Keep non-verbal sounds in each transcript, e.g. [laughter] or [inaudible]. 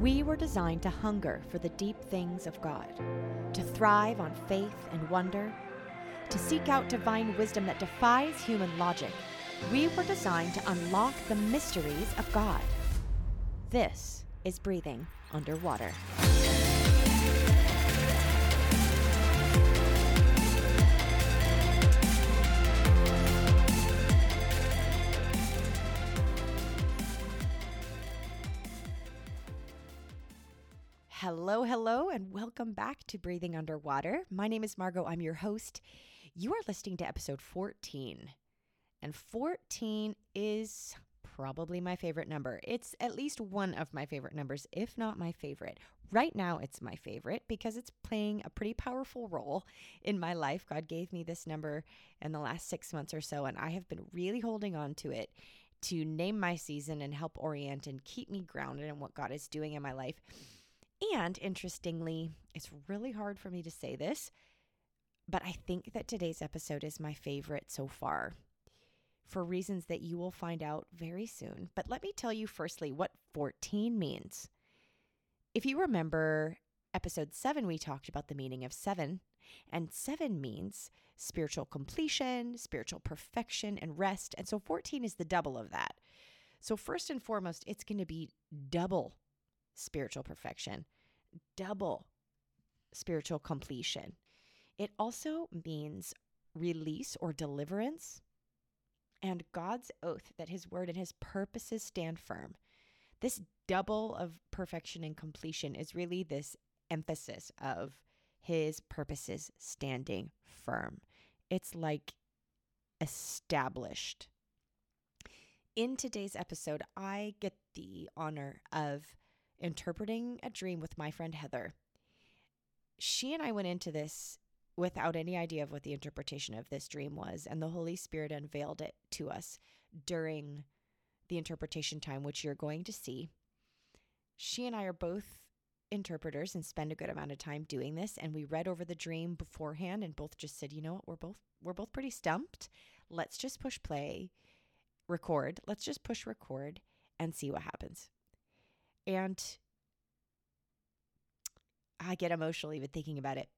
We were designed to hunger for the deep things of God, to thrive on faith and wonder, to seek out divine wisdom that defies human logic. We were designed to unlock the mysteries of God. This is breathing underwater. Hello, hello, and welcome back to Breathing Underwater. My name is Margaux. I'm your host. You are listening to episode 14. And 14 is probably my favorite number. It's at least one of my favorite numbers, if not my favorite. Right now, it's my favorite because it's playing a pretty powerful role in my life. God gave me this number in the last six months or so, and I have been really holding on to it to name my season and help orient and keep me grounded in what God is doing in my life. And interestingly, it's really hard for me to say this, but I think that today's episode is my favorite so far for reasons that you will find out very soon. But let me tell you firstly what 14 means. If you remember episode 7, we talked about the meaning of seven, and seven means spiritual completion, spiritual perfection, and rest. And so 14 is the double of that. So, first and foremost, it's going to be double spiritual perfection, double spiritual completion. It also means release or deliverance and God's oath that his word and his purposes stand firm. This double of perfection and completion is really this emphasis of his purposes standing firm. It's like established. In today's episode, I get the honor of interpreting a dream with my friend Heather. She and I went into this without any idea of what the interpretation of this dream was, and the Holy Spirit unveiled it to us during the interpretation time, which you're going to see. She and I are both interpreters and spend a good amount of time doing this and we read over the dream beforehand and both just said you know what we're both we're both pretty stumped let's just push play record let's just push record and see what happens and I get emotional even thinking about it.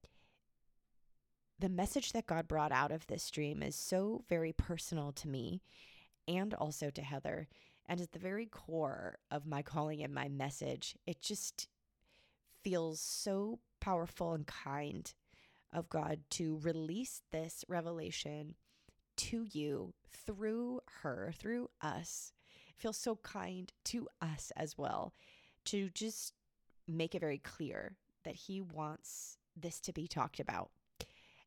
The message that God brought out of this dream is so very personal to me and also to Heather. And at the very core of my calling and my message, it just feels so powerful and kind of God to release this revelation to you through her, through us. It feels so kind to us as well to just make it very clear that he wants this to be talked about.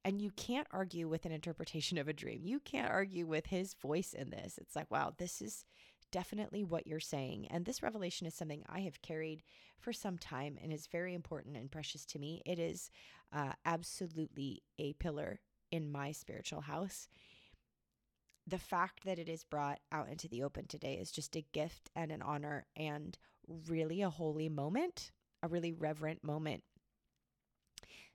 And you can't argue with an interpretation of a dream. You can't argue with his voice in this. It's like, wow, this is definitely what you're saying. And this revelation is something I have carried for some time and is very important and precious to me. It is uh, absolutely a pillar in my spiritual house. The fact that it is brought out into the open today is just a gift and an honor and really a holy moment, a really reverent moment.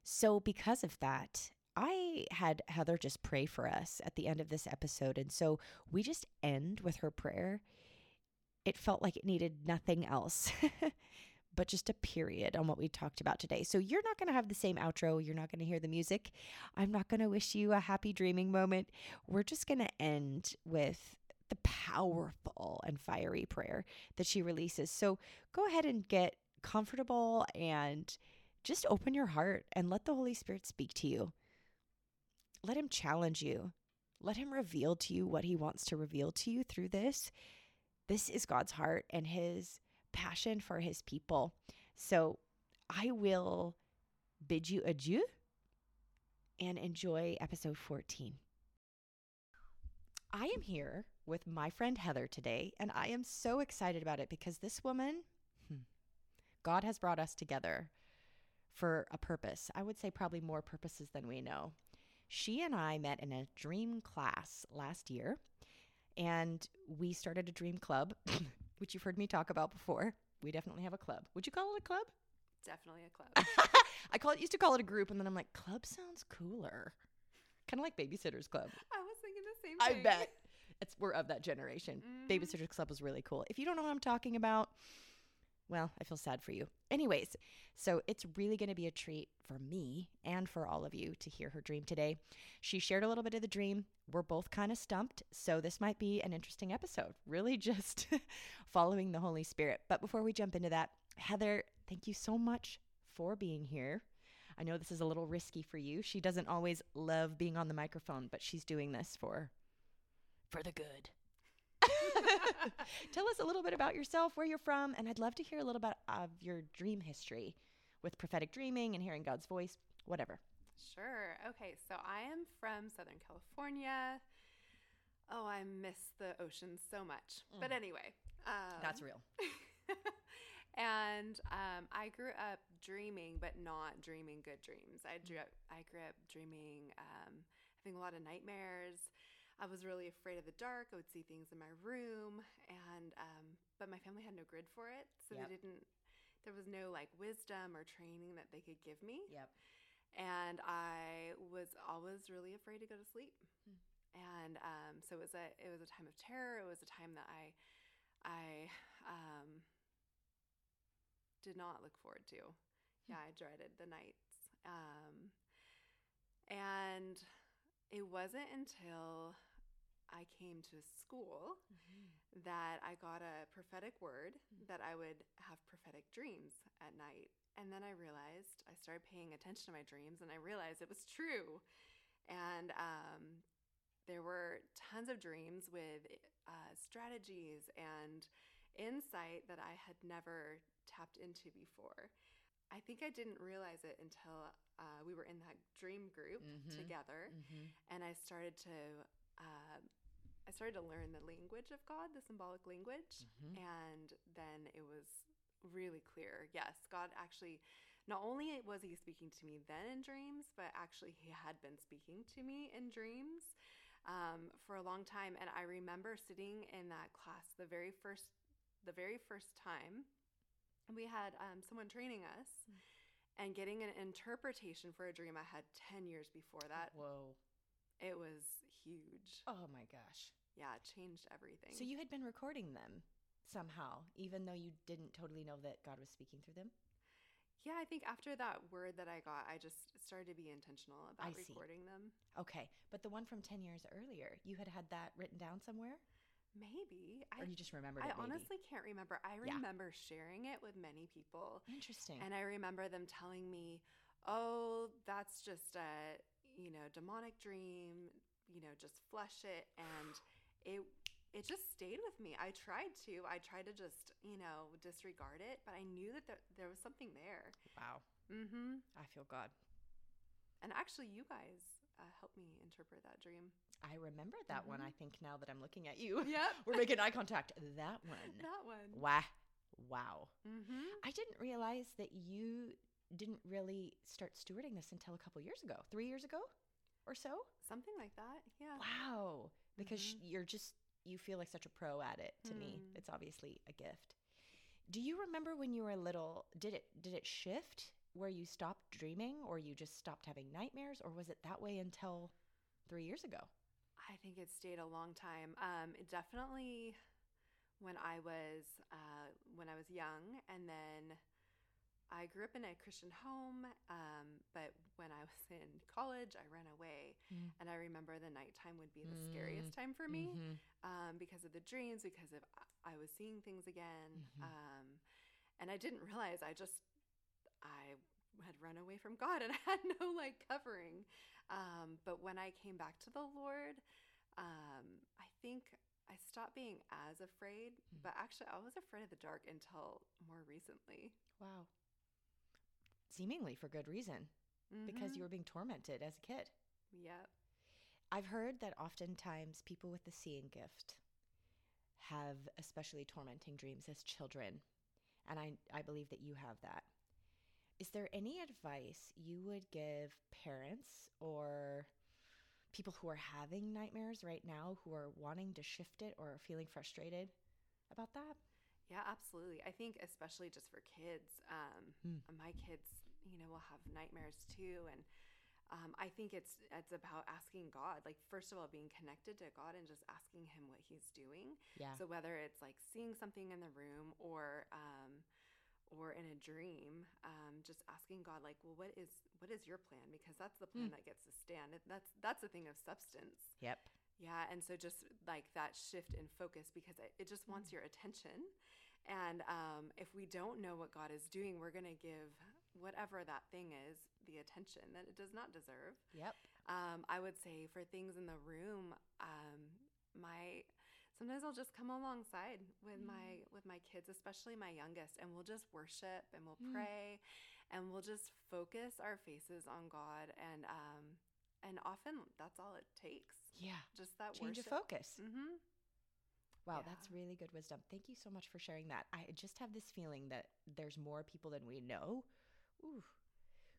So, because of that, I had Heather just pray for us at the end of this episode. And so we just end with her prayer. It felt like it needed nothing else [laughs] but just a period on what we talked about today. So you're not going to have the same outro. You're not going to hear the music. I'm not going to wish you a happy dreaming moment. We're just going to end with the powerful and fiery prayer that she releases. So go ahead and get comfortable and just open your heart and let the Holy Spirit speak to you. Let him challenge you. Let him reveal to you what he wants to reveal to you through this. This is God's heart and his passion for his people. So I will bid you adieu and enjoy episode 14. I am here with my friend Heather today, and I am so excited about it because this woman, hmm, God has brought us together for a purpose. I would say probably more purposes than we know. She and I met in a dream class last year, and we started a dream club, [laughs] which you've heard me talk about before. We definitely have a club. Would you call it a club? Definitely a club. [laughs] I call it used to call it a group, and then I'm like, club sounds cooler. Kind of like Babysitters Club. I was thinking the same thing. I thing. bet. It's we're of that generation. Mhm. Babysitters Club was really cool. If you don't know what I'm talking about, Well, I feel sad for you. Anyways, so it's really going to be a treat for me and for all of you to hear her dream today. She shared a little bit of the dream. We're both kind of stumped, so this might be an interesting episode, really [laughs] just following the Holy Spirit. But before we jump into that, Heather, thank you so much for being here. I know this is a little risky for you. She doesn't always love being on the microphone, but she's doing this for for the good. [laughs] Tell us a little bit about yourself, where you're from, and I'd love to hear a little bit of your dream history with prophetic dreaming and hearing God's voice, whatever. Sure. Okay, so I am from Southern California. Oh, I miss the ocean so much. But anyway, um, That's real. [laughs] and um, I grew up dreaming, but not dreaming good dreams. I drew up, I grew up dreaming, um, having a lot of nightmares. I was really afraid of the dark. I would see things in my room, and um, but my family had no grid for it, so Yep. they didn't. There was no like wisdom or training that they could give me, Yep. and I was always really afraid to go to sleep. Hmm. And um, so it was a it was a time of terror. It was a time that I I um, did not look forward to. Yeah, I dreaded the nights. Um, and it wasn't until I came to school that I got a prophetic word Mm. that I would have prophetic dreams at night. And then I realized I started paying attention to my dreams and I realized it was true. And um, there were tons of dreams with uh, strategies and insight that I had never tapped into before. I think I didn't realize it until uh, we were in that dream group Mhm. together Mm-hmm. and I started to uh, I started to learn the language of God, the symbolic language, Mhm. and then it was really clear. Yes, God actually not only was he speaking to me then in dreams, but actually he had been speaking to me in dreams um, for a long time. And I remember sitting in that class the very first the very first time, and we had um, someone training us. Mm. And getting an interpretation for a dream I had 10 years before that Whoa. It was huge. Oh my gosh. Yeah, it changed everything. So you had been recording them somehow, even though you didn't totally know that God was speaking through them? yeah, I think after that word that I got, I just started to be intentional about I see. recording them. Okay. But the one from 10 years earlier, you had had that written down somewhere? Maybe Or I, you just remembered I it? honestly can't remember. I Yeah. remember sharing it with many people, Interesting. and I remember them telling me, "Oh, that's just a you know demonic dream. You know, just flush it." And it it just stayed with me. I tried to. I tried to just you know disregard it, but I knew that there, there was something there. wow. Mm-hmm. I feel God. And actually, you guys uh, helped me interpret that dream. I remember that one, Mhm. I think, now that I'm looking at you. [laughs] Yep. We're making eye contact. That one. [laughs] that one. Wow. Wow. Mm-hmm. I didn't realize that you didn't really start stewarding this until a couple years ago. Three years ago or so? Something like that. Yeah. Wow. Because Mhm. you're just, you feel like such a pro at it to me. Hmm. It's obviously a gift. Do you remember when you were little, did it did it shift where you stopped dreaming or you just stopped having nightmares or was it that way until 3 years ago? I think it stayed a long time. Um, it definitely when I was uh, when I was young, and then I grew up in a Christian home. Um, but when I [laughs] was in college, I ran away, Mm. and I remember the nighttime would be the scariest time for me. Mhm. um, because of the dreams, because of I was seeing things again, Mhm. um, and I didn't realize I just I had run away from God and I [laughs] had no like covering. Um, but when I came back to the Lord, um, I think I stopped being as afraid. Mhm. But actually, I was afraid of the dark until more recently. Wow. Seemingly for good reason because Mhm. you were being tormented as a kid. Yep. I've heard that oftentimes people with the seeing gift have especially tormenting dreams as children. And I, I believe that you have that. Is there any advice you would give parents or people who are having nightmares right now who are wanting to shift it or are feeling frustrated about that? Yeah, absolutely. I think especially just for kids, um, Hmm. my kids, you know, will have nightmares too, and um, I think it's it's about asking God, like first of all, being connected to God and just asking Him what He's doing. Yeah. So whether it's like seeing something in the room or um, or in a dream, um, just asking God, like, well, what is what is your plan? Because that's the plan Mm. that gets to stand. That's that's a thing of substance. Yep. Yeah, and so just like that shift in focus because it, it just wants your attention. And um, if we don't know what God is doing, we're going to give whatever that thing is the attention that it does not deserve. Yep. Um, I would say for things in the room, um, my sometimes I'll just come alongside with my with my kids, especially my youngest, and we'll just worship and we'll Mm. pray, and we'll just focus our faces on God, and um, and often that's all it takes, Yeah. just that Change worship. of focus. Mm-hmm. Wow, Yeah. that's really good wisdom. Thank you so much for sharing that. I just have this feeling that there's more people than we know ooh,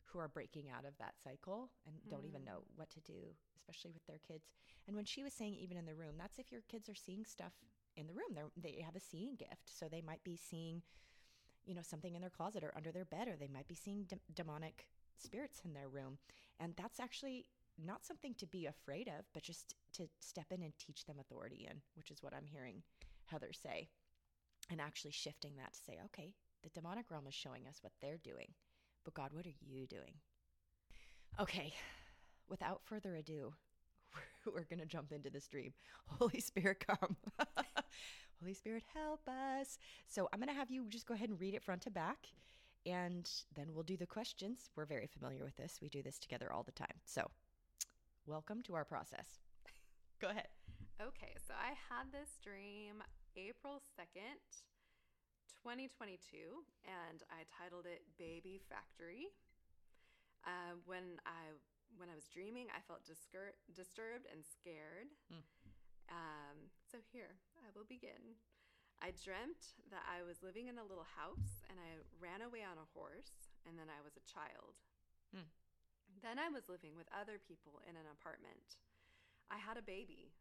who are breaking out of that cycle and don't even Mm. know what to do, especially with their kids. And when she was saying even in the room, that's if your kids are seeing stuff in the room. They're, they have a seeing gift. So they might be seeing, you know, something in their closet or under their bed, or they might be seeing de- demonic spirits in their room. And that's actually not something to be afraid of, but just to step in and teach them authority in, which is what I'm hearing Heather say. And actually shifting that to say, okay, the demonic realm is showing us what they're doing. But God, what are you doing? Okay, without further ado, [laughs] we're, going to jump into this dream. Holy Spirit, come. [laughs] Holy Spirit, help us. So I'm going to have you just go ahead and read it front to back, and then we'll do the questions. We're very familiar with this. We do this together all the time. So, welcome to our process. [laughs] Go ahead. Okay, so I had this dream April 2nd, 2022, and I titled it Baby Factory. Uh, when I when I was dreaming, I felt discur- disturbed and scared. Mm. Um, so here, I will begin. I dreamt that I was living in a little house and I ran away on a horse, and then I was a child. Mm. Then I was living with other people in an apartment. I had a baby.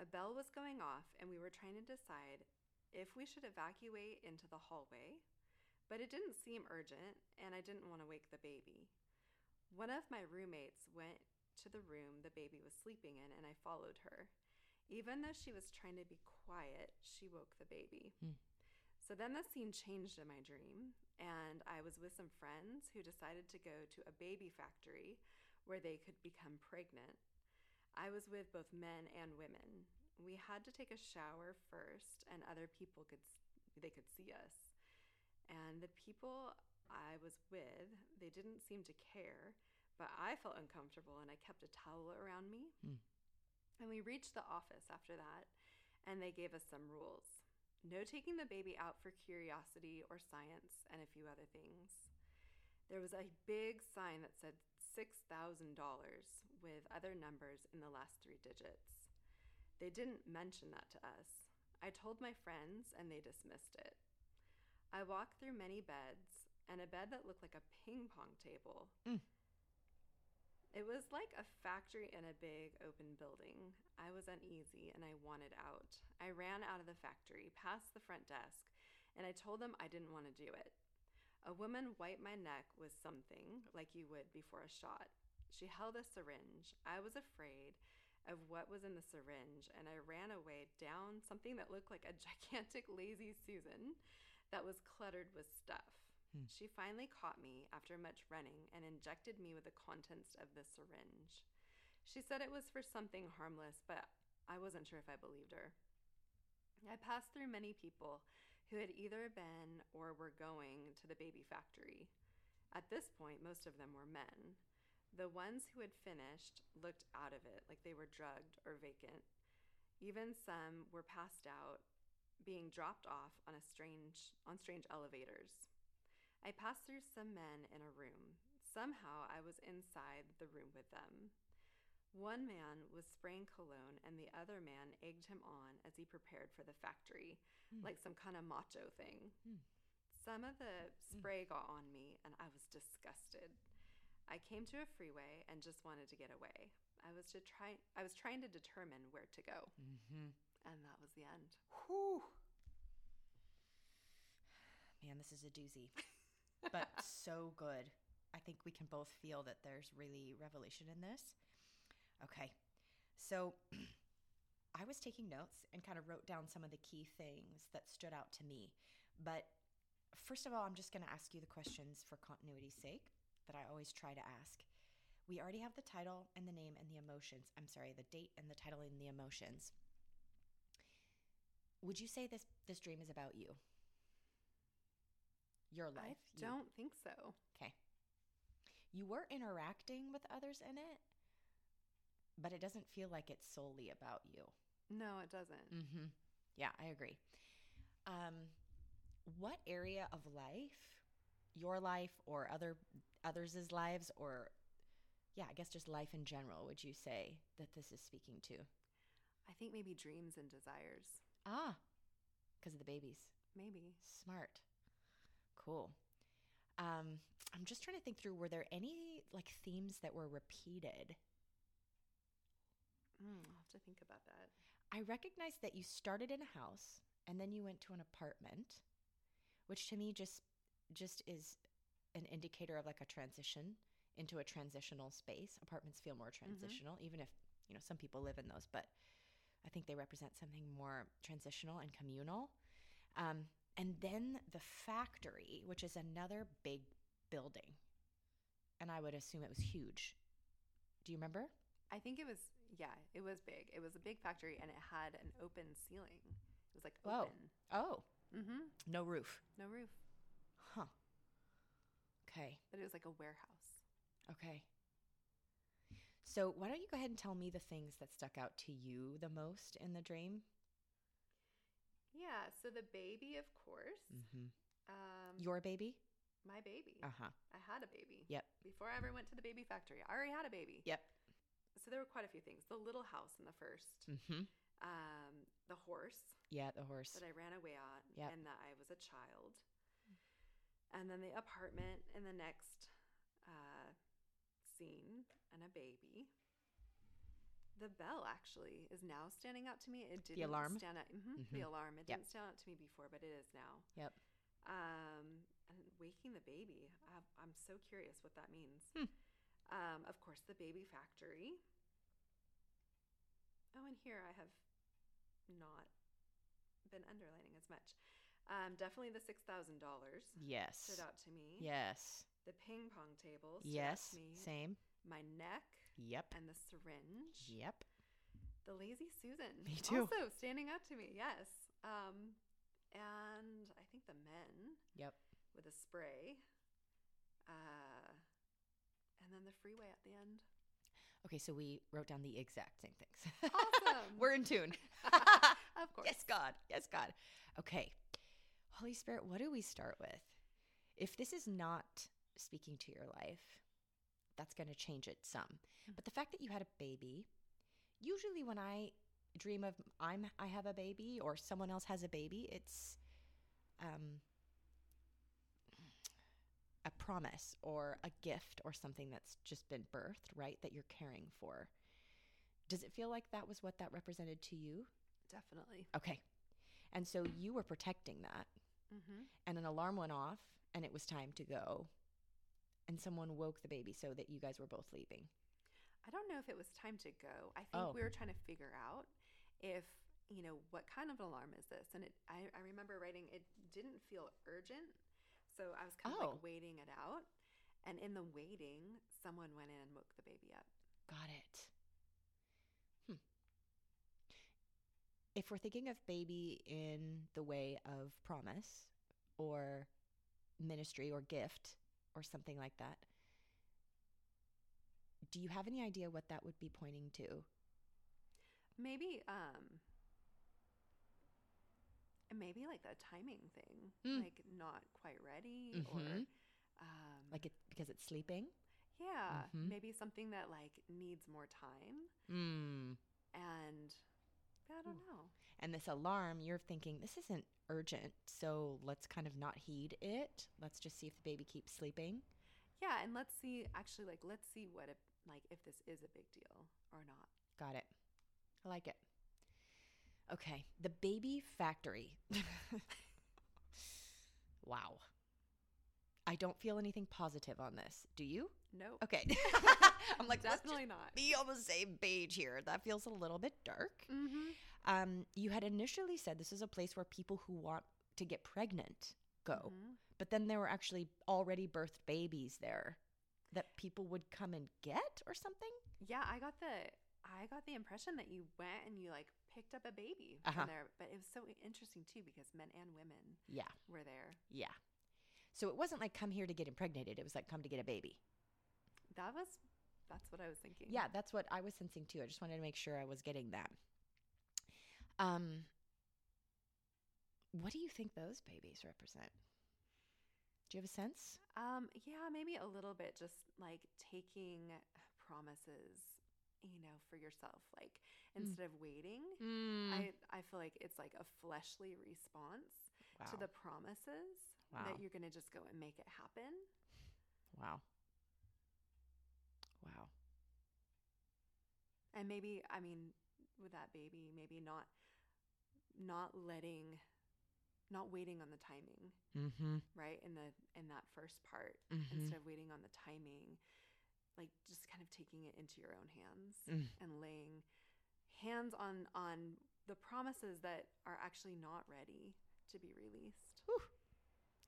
A bell was going off, and we were trying to decide if we should evacuate into the hallway, but it didn't seem urgent, and I didn't want to wake the baby. One of my roommates went to the room the baby was sleeping in, and I followed her. Even though she was trying to be quiet, she woke the baby. Hmm. So then the scene changed in my dream, and I was with some friends who decided to go to a baby factory where they could become pregnant. I was with both men and women. We had to take a shower first, and other people could they could see us. And the people I was with, they didn't seem to care, but I felt uncomfortable and I kept a towel around me. Hmm. And we reached the office after that, and they gave us some rules. No taking the baby out for curiosity or science and a few other things. There was a big sign that said $6,000 with other numbers in the last three digits. They didn't mention that to us. I told my friends and they dismissed it. I walked through many beds and a bed that looked like a ping pong table. Mm. It was like a factory in a big open building. I was uneasy and I wanted out. I ran out of the factory, past the front desk, and I told them I didn't want to do it. A woman wiped my neck with something, like you would before a shot. She held a syringe. I was afraid of what was in the syringe, and I ran away down something that looked like a [laughs] gigantic lazy Susan that was cluttered with stuff. Hmm. She finally caught me after much running and injected me with the contents of the syringe. She said it was for something harmless, but I wasn't sure if I believed her. I passed through many people who had either been or were going to the baby factory. At this point, most of them were men. The ones who had finished looked out of it like they were drugged or vacant. Even some were passed out, being dropped off on a strange on strange elevators. I passed through some men in a room. Somehow I was inside the room with them. One man was spraying cologne, and the other man egged him on as he prepared for the factory, Hmm. like some kind of macho thing. Hmm. Some of the spray got on me, and I was disgusted. I came to a freeway and just wanted to get away. I was to try. I was trying to determine where to go, Mm-hmm. and that was the end. Whew. Man, this is a doozy, [laughs] but so good. I think we can both feel that there's really revelation in this. Okay, so [clears throat] I was taking notes and kind of wrote down some of the key things that stood out to me. But first of all, I'm just going to ask you the questions for continuity's sake that I always try to ask. We already have the title and the name and the emotions. I'm sorry, the date and the title and the emotions. Would you say this this dream is about you? Your life. I don't think so. Okay. You were interacting with others in it, but it doesn't feel like it's solely about you. No, it doesn't. Mm-hmm. Yeah, I agree. Um, what area of life, your life or other others' lives, or yeah, I guess just life in general, would you say that this is speaking to? I think maybe dreams and desires. Ah, because of the babies. Maybe. Smart. Cool. Um, I'm just trying to think through were there any like themes that were repeated? Mm, I'll have to think about that. I recognize that you started in a house and then you went to an apartment, which to me just just is an indicator of like a transition into a transitional space. Apartments feel more transitional, even if you know some people live in those, but I think they represent something more transitional and communal. Um, and then the factory, which is another big building, and I would assume it was huge. Do you remember? I think it was yeah, it was big. It was a big factory and it had an open ceiling. It was like Whoa. Oh, Mm-hmm. no roof. No roof. Okay. But it was like a warehouse. Okay. So, why don't you go ahead and tell me the things that stuck out to you the most in the dream? Yeah, so the baby, of course. Mm-hmm. Um Your baby? my baby. Uh huh. I had a baby. Yep. Before I ever went to the baby factory, I already had a baby. Yep. So there were quite a few things. The little house in the first, Mm-hmm. um, the horse Yeah, the horse. that I ran away on, Yep. and that I was a child, and then the apartment in the next uh, scene, and a baby. The bell actually is now standing out to me. It didn't alarm? stand out. mhm, Mhm. The alarm. It Yep. didn't stand out to me before, but it is now. Yep. Um, and waking the baby. I, I'm so curious what that means. Hmm. Um, of course, the baby factory. Oh, and here I have not been underlining as much. Um, definitely the six thousand dollars Yes. stood out to me. Yes. The ping pong table Yes. Same. My neck Yep. and the syringe. Yep. The lazy Susan. Me too. Also standing out to me. Yes. Um, and I think the men Yep. with a spray. Uh, and then the freeway at the end. Okay, so we wrote down the exact same things. [laughs] Awesome. We're in tune. [laughs] of course. Yes, God. Yes, God. Okay. Holy Spirit, what do we start with? If this is not speaking to your life, that's going to change it some. But the fact that you had a baby, usually when I dream of I'm I have a baby or someone else has a baby, it's um a promise or a gift or something that's just been birthed, right? That you're caring for. Does it feel like that was what that represented to you? Definitely. Okay. And so you were protecting that, Mm-hmm. and an alarm went off, and it was time to go. And someone woke the baby so that you guys were both leaving. I don't know if it was time to go. I think Oh. we were trying to figure out if, you know, what kind of alarm is this? And it, I, I remember writing, it didn't feel urgent. So I was kind of Oh. like waiting it out. And in the waiting, someone went in and woke the baby up. Got it. If we're thinking of baby in the way of promise or ministry or gift or something like that, do you have any idea what that would be pointing to? Maybe, um, maybe like a timing thing, Mm. like not quite ready or, Mhm. um, Like it because it's sleeping? yeah, Mhm. maybe something that like needs more time. Mm. And I don't Ooh. know. And this alarm, you're thinking, this isn't urgent, so let's kind of not heed it. Let's just see if the baby keeps sleeping. Yeah, and let's see. Actually, like, let's see what if, like, if this is a big deal or not. Got it. I like it. Okay, the baby factory. [laughs] wow. I don't feel anything positive on this. Do you? Nope. Okay. [laughs] [laughs] I'm like, definitely not. be on the same page here. That feels a little bit dark. Mm-hmm. Um, you had initially said this is a place where people who want to get pregnant go. Mhm. But then there were actually already birthed babies there that people would come and get or something. Yeah, I got the I got the impression that you went and you like picked up a baby Uh-huh. from there. But it was so interesting too because men and women Yeah. were there. Yeah. So it wasn't like come here to get impregnated. It was like come to get a baby. That was that's what I was thinking. Yeah, that's what I was sensing too. I just wanted to make sure I was getting that. Um what do you think those babies represent? Do you have a sense? Um, yeah, maybe a little bit just like taking promises, you know, for yourself. Like Mm. instead of waiting, Mm. I, I feel like it's like a fleshly response wow. to the promises Wow. that you're gonna just go and make it happen. wow. Wow. And maybe I mean, with that baby, maybe not not letting not waiting on the timing, Mm-hmm. right? In the in that first part. mm-hmm. Instead of waiting on the timing, like just kind of taking it into your own hands. Mm. and laying hands on on the promises that are actually not ready to be released.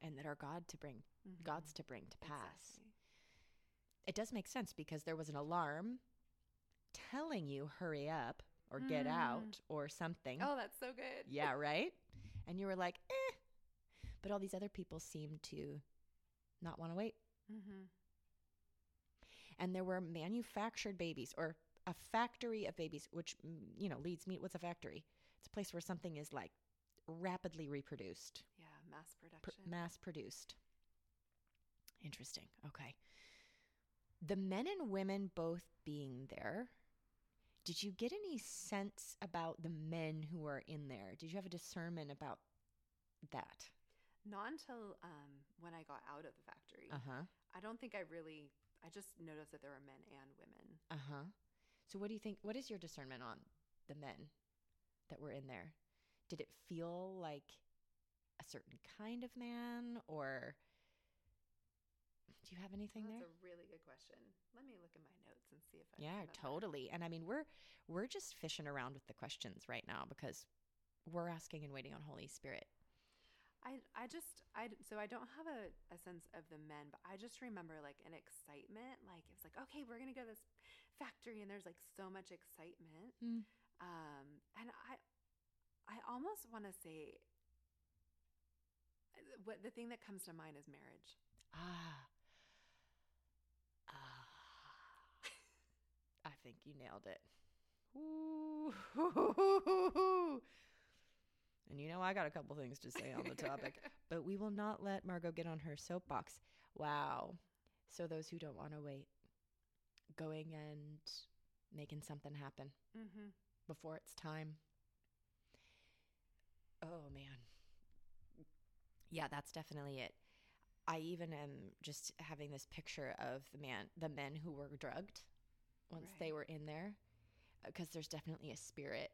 And that are God to bring, Mhm. God's to bring to pass. Exactly. It does make sense because there was an alarm telling you hurry up or get Mm. out or something. Oh, that's so good. Yeah, [laughs] right? And you were like, eh. But all these other people seemed to not want to wait. Mm-hmm. And there were manufactured babies or a factory of babies, which, mm, you know, leads me, what's a factory? It's a place where something is like rapidly reproduced, Mass pr- production. mass produced. Interesting. Okay. The men and women both being there, did you get any sense about the men who were in there? Did you have a discernment about that? Not until um, when I got out of the factory. Uh huh. I don't think I really. I just noticed that there were men and women. Uh huh. So, what do you think? What is your discernment on the men that were in there? Did it feel like a certain kind of man, or do you have anything Well, there? that's a really good question. Let me look in my notes and see if I. Yeah, totally. And I mean, we're we're just fishing around with the questions right now because we're asking and waiting on Holy Spirit. I, I just I so I don't have a, a sense of the men, but I just remember like an excitement. Like it was like, okay, we're gonna go to this factory, and there's like so much excitement. Mm. Um, and I I almost want to say what the thing that comes to mind is marriage. Ah. Ah. I think you nailed it. Ooh. [laughs] And you know, I got a couple things to say on the topic, [laughs] but we will not let Margaux get on her soapbox. Wow. So, those who don't want to wait, going and making something happen mm-hmm. before it's time. Oh man. Yeah, that's definitely it. I even am just having this picture of the man, the men who were drugged once they were in there, because there's definitely a spirit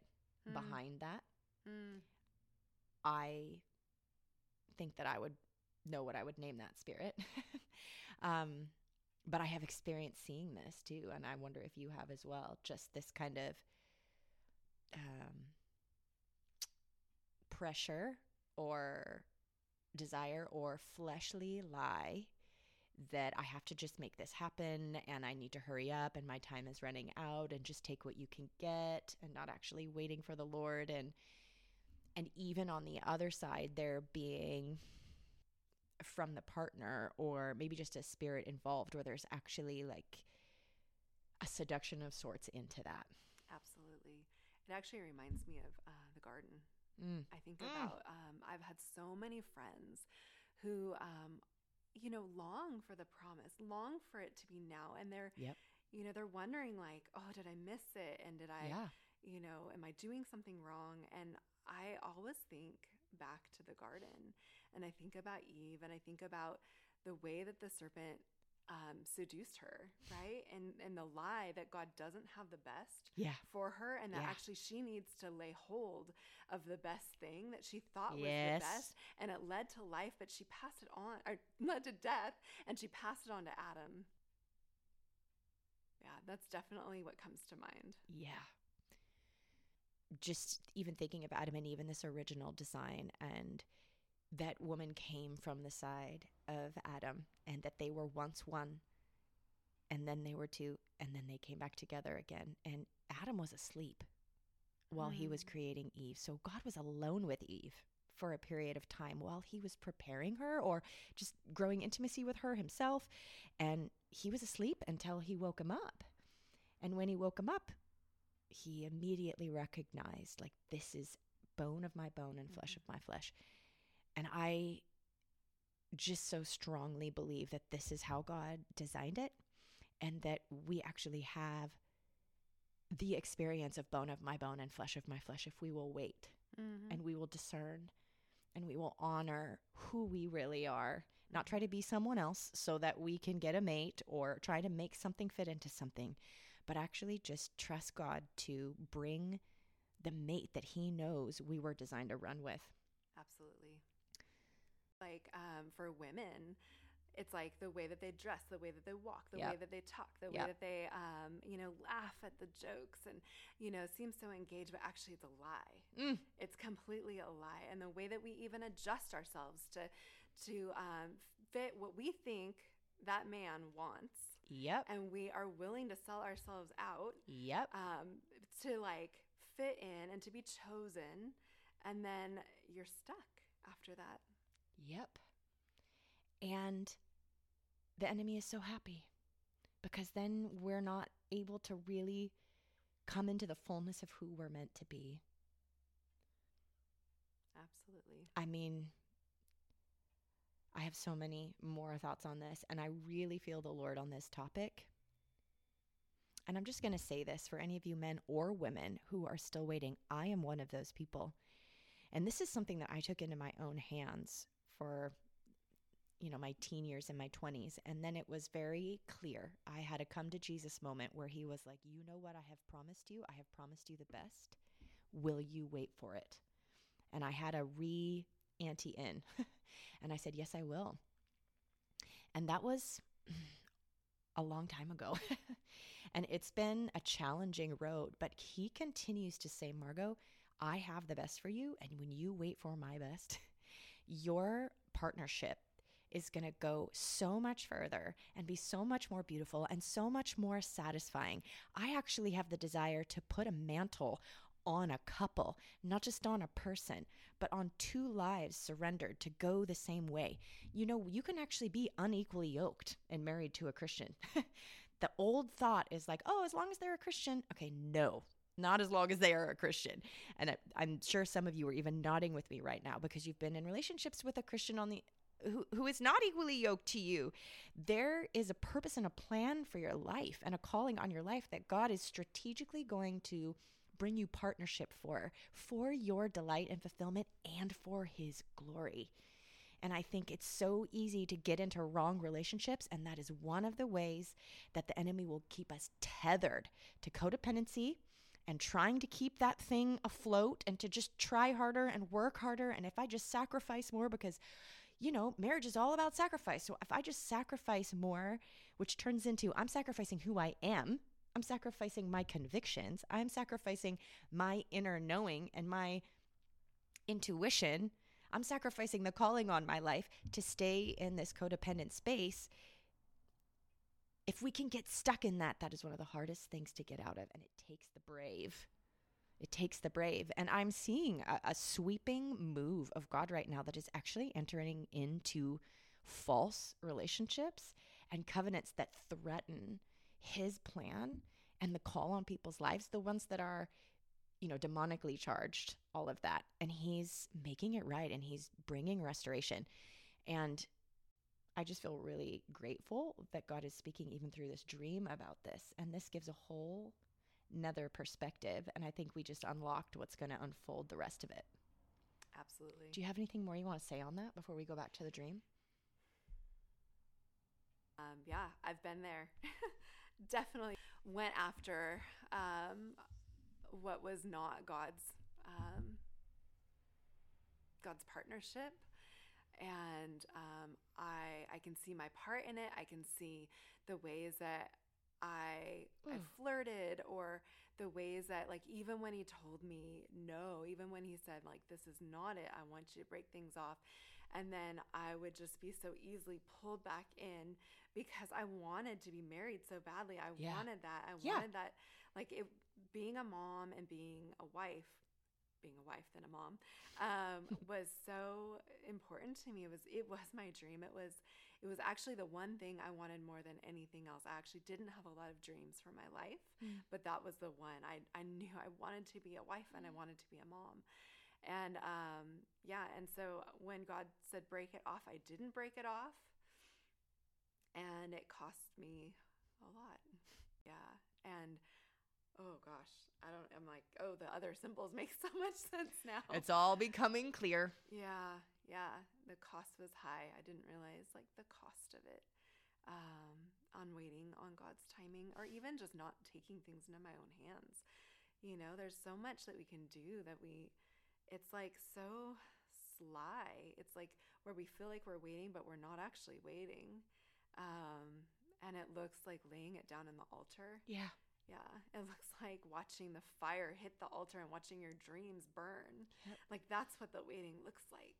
behind that. Mm. I think that I would know what I would name that spirit. [laughs] um, but I have experience seeing this too, and I wonder if you have as well. Just this kind of um, pressure or desire or fleshly lie that I have to just make this happen and I need to hurry up and my time is running out and just take what you can get and not actually waiting for the Lord and and even on the other side there being from the partner or maybe just a spirit involved where there's actually like a seduction of sorts into that. Absolutely. It actually reminds me of uh, the garden. Mm. I think Mm. about um, I've had so many friends who, um, you know, long for the promise, long for it to be now, and they're, Yep. you know, they're wondering like, oh, did I miss it? And did I, yeah. you know, am I doing something wrong? And I always think back to the garden, and I think about Eve, and I think about the way that the serpent um, seduced her, right? And and the lie that God doesn't have the best Yeah. for her and that Yeah. actually she needs to lay hold of the best thing that she thought was the best and it led to life but she passed it on or [laughs] led to death and she passed it on to Adam. Yeah, that's definitely what comes to mind. Yeah. Just even thinking of Adam and Eve in this original design and that woman came from the side of Adam and that they were once one and then they were two and then they came back together again and Adam was asleep while he was Mm. creating Eve. So God was alone with Eve for a period of time while he was preparing her or just growing intimacy with her himself and he was asleep until he woke him up. And when he woke him up, he immediately recognized like this is bone of my bone and flesh of my flesh. And I just so strongly believe that this is how God designed it and that we actually have the experience of bone of my bone and flesh of my flesh if we will wait Mhm. and we will discern and we will honor who we really are, not try to be someone else so that we can get a mate or try to make something fit into something, but actually just trust God to bring the mate that He knows we were designed to run with. Absolutely. Like um, for women, it's like the way that they dress, the way that they walk, the way that they talk, the way that they, um, you know, laugh at the jokes and, you know, seem so engaged, but actually it's a lie. Mm. It's completely a lie. And the way that we even adjust ourselves to, to um, fit what we think that man wants, Yep. and we are willing to sell ourselves out Yep. um, to like fit in and to be chosen, and then you're stuck after that. Yep. And the enemy is so happy because then we're not able to really come into the fullness of who we're meant to be. Absolutely. I mean, I have so many more thoughts on this, and I really feel the Lord on this topic. And I'm just going to say this for any of you men or women who are still waiting. I am one of those people. And this is something that I took into my own hands for, you know, my teen years and my 20s. And then it was very clear. I had a come to Jesus moment where he was like, You know what I have promised you? I have promised you the best. Will you wait for it? And I had a re ante in. [laughs] and I said, Yes, I will. And that was a long time ago. [laughs] and it's been a challenging road, but he continues to say, Margaux, I have the best for you. And when you wait for my best, your partnership is going to go so much further and be so much more beautiful and so much more satisfying. I actually have the desire to put a mantle on a couple, not just on a person, but on two lives surrendered to go the same way. You know, you can actually be unequally yoked and married to a Christian. [laughs] the old thought is like, oh, as long as they're a Christian. Okay, no, not as long as they are a Christian. And I, I'm sure some of you are even nodding with me right now because you've been in relationships with a Christian on the who, who is not equally yoked to you. There is a purpose and a plan for your life and a calling on your life that God is strategically going to bring you partnership for, for your delight and fulfillment and for his glory. And I think it's so easy to get into wrong relationships. And that is one of the ways that the enemy will keep us tethered to codependency and trying to keep that thing afloat and to just try harder and work harder. And if I just sacrifice more, because, you know, marriage is all about sacrifice. So if I just sacrifice more, which turns into I'm sacrificing who I am, I'm sacrificing my convictions, I'm sacrificing my inner knowing and my intuition. I'm sacrificing the calling on my life to stay in this codependent space. If we can get stuck in that, that is one of the hardest things to get out of. And it takes the brave. It takes the brave. And I'm seeing a, a sweeping move of God right now that is actually entering into false relationships and covenants that threaten his plan and the call on people's lives, the ones that are you know, demonically charged, all of that. And he's making it right and he's bringing restoration. And I just feel really grateful that God is speaking even through this dream about this. And this gives a whole another perspective. And I think we just unlocked what's going to unfold the rest of it. Absolutely. Do you have anything more you want to say on that before we go back to the dream? Um, yeah, I've been there. [laughs] Definitely went after um, what was not God's um, God's partnership, and um, I I can see my part in it. I can see the ways that I I flirted or the ways that like even when he told me no, even when he said like this is not it, I want you to break things off. And then I would just be so easily pulled back in because I wanted to be married so badly. I Yeah. wanted that. I Yeah. wanted that. Like it, being a mom and being a wife, being a wife than a mom, um, [laughs] was so important to me. It was it was my dream. It was it was actually the one thing I wanted more than anything else. I actually didn't have a lot of dreams for my life, Mm. but that was the one. I I knew I wanted to be a wife and I Mm. wanted to be a mom. And um, yeah, and so when God said break it off, I didn't break it off. And it cost me a lot. [laughs] Yeah. And oh gosh, I don't I'm like, oh, the other symbols [laughs] make so much sense now. It's all becoming clear. Yeah, yeah. The cost was high. I didn't realize like the cost of it. Um, on waiting on God's timing, or even just not taking things into my own hands. You know, there's so much that we can do that we, it's like so sly. It's like where we feel like we're waiting, but we're not actually waiting. Um, and it looks like laying it down in the altar. Yeah. Yeah, [laughs] it looks like watching the fire hit the altar and watching your dreams burn. Yep. Like that's what the waiting looks like.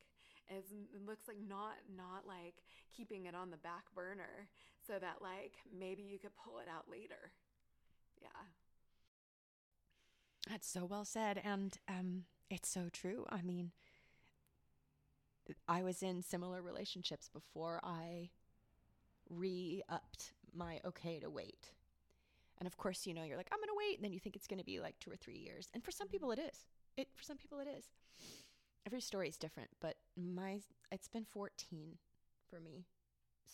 It's, it looks like not not like keeping it on the back burner so that like maybe you could pull it out later. Yeah. That's so well said. And um, it's so true. I mean, I was in similar relationships before I re upped my okay to wait. And of course, you know, you're like, I'm going to wait. And then you think it's going to be like two or three years. And for some people, it is. It For some people, it is. Every story is different. But my, it's been 14 for me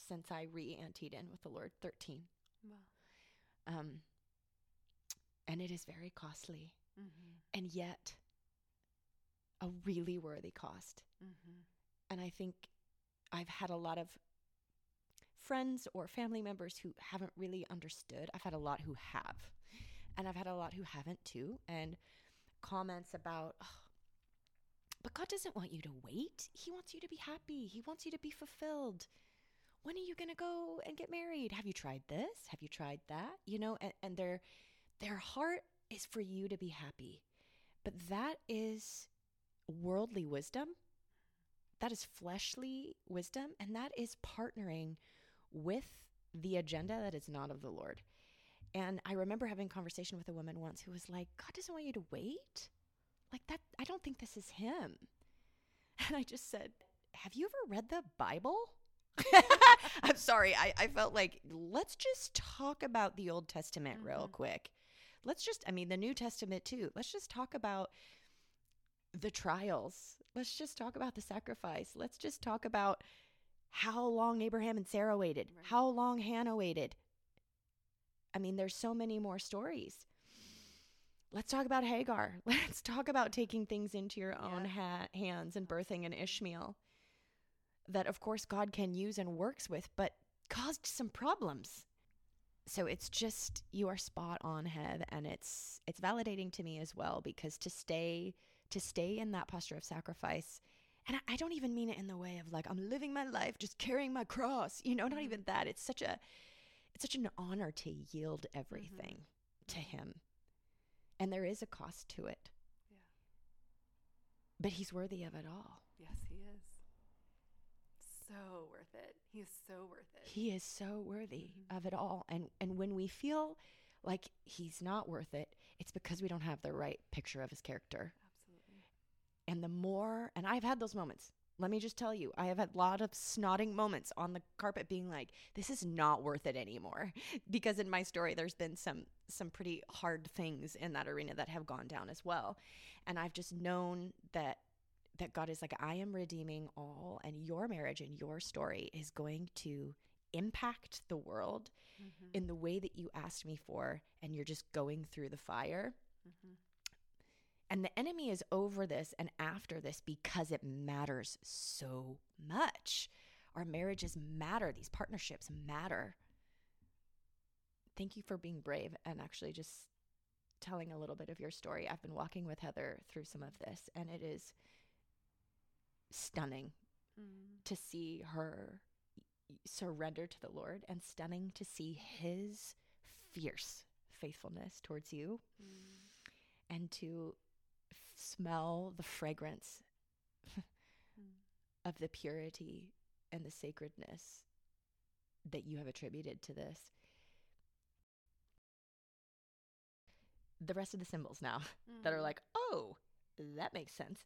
since I re anteed in with the Lord, 13. Well. Um, and it is very costly Mm-hmm. and yet a really worthy cost. Mm-hmm. And I think I've had a lot of friends or family members who haven't really understood. I've had a lot who have, and I've had a lot who haven't too. And comments about, "Oh, but God doesn't want you to wait. He wants you to be happy. He wants you to be fulfilled. When are you going to go and get married? Have you tried this? Have you tried that? You know, and, and their their heart is for you to be happy. But that is worldly wisdom. That is fleshly wisdom. And that is partnering with the agenda that is not of the Lord. And I remember having a conversation with a woman once who was like, God doesn't want you to wait. Like that, I don't think this is him. [laughs] And I just said, Have you ever read the Bible? [laughs] I'm sorry. I, I felt like, let's just talk about the Old Testament real Mhm. quick. Let's just, I mean, the New Testament too. Let's just talk about the trials. Let's just talk about the sacrifice. Let's just talk about how long Abraham and Sarah waited, Right. how long Hannah waited. I mean, there's so many more stories. Let's talk about Hagar. [laughs] Let's talk about taking things into your own Yeah. ha- hands and birthing an Ishmael that, of course, God can use and works with, but caused some problems. So it's just you are spot on, Head, and it's it's validating to me as well because to stay to stay in that posture of sacrifice, and I, I don't even mean it in the way of like I'm living my life just carrying my cross, you know, not Mhm. even that. It's such a it's such an honor to yield everything to Him, and there is a cost to it, Yeah. but He's worthy of it all. Yes, he is. So worth it. He is so worth it. He is so worthy Mhm. of it all. And and when we feel like he's not worth it, it's because we don't have the right picture of his character. Absolutely. And the more and I've had those moments. Let me just tell you, I have had a lot of snotting moments on the carpet being like, this is not worth it anymore. [laughs] Because in my story there's been some some pretty hard things in that arena that have gone down as well. And I've just known that that God is like, I am redeeming all, and your marriage and your story is going to impact the world Mm-hmm. in the way that you asked me for, and you're just going through the fire. Mm-hmm. And the enemy is over this and after this because it matters so much. Our marriages matter, these partnerships matter. Thank you for being brave and actually just telling a little bit of your story. I've been walking with Heather through some of this, and it is stunning Mm. to see her surrender to the Lord and stunning to see his fierce faithfulness towards you Mm. and to smell the fragrance Mm. of the purity and the sacredness that you have attributed to this. The rest of the symbols now [laughs] that are Mhm. like, oh, that makes sense.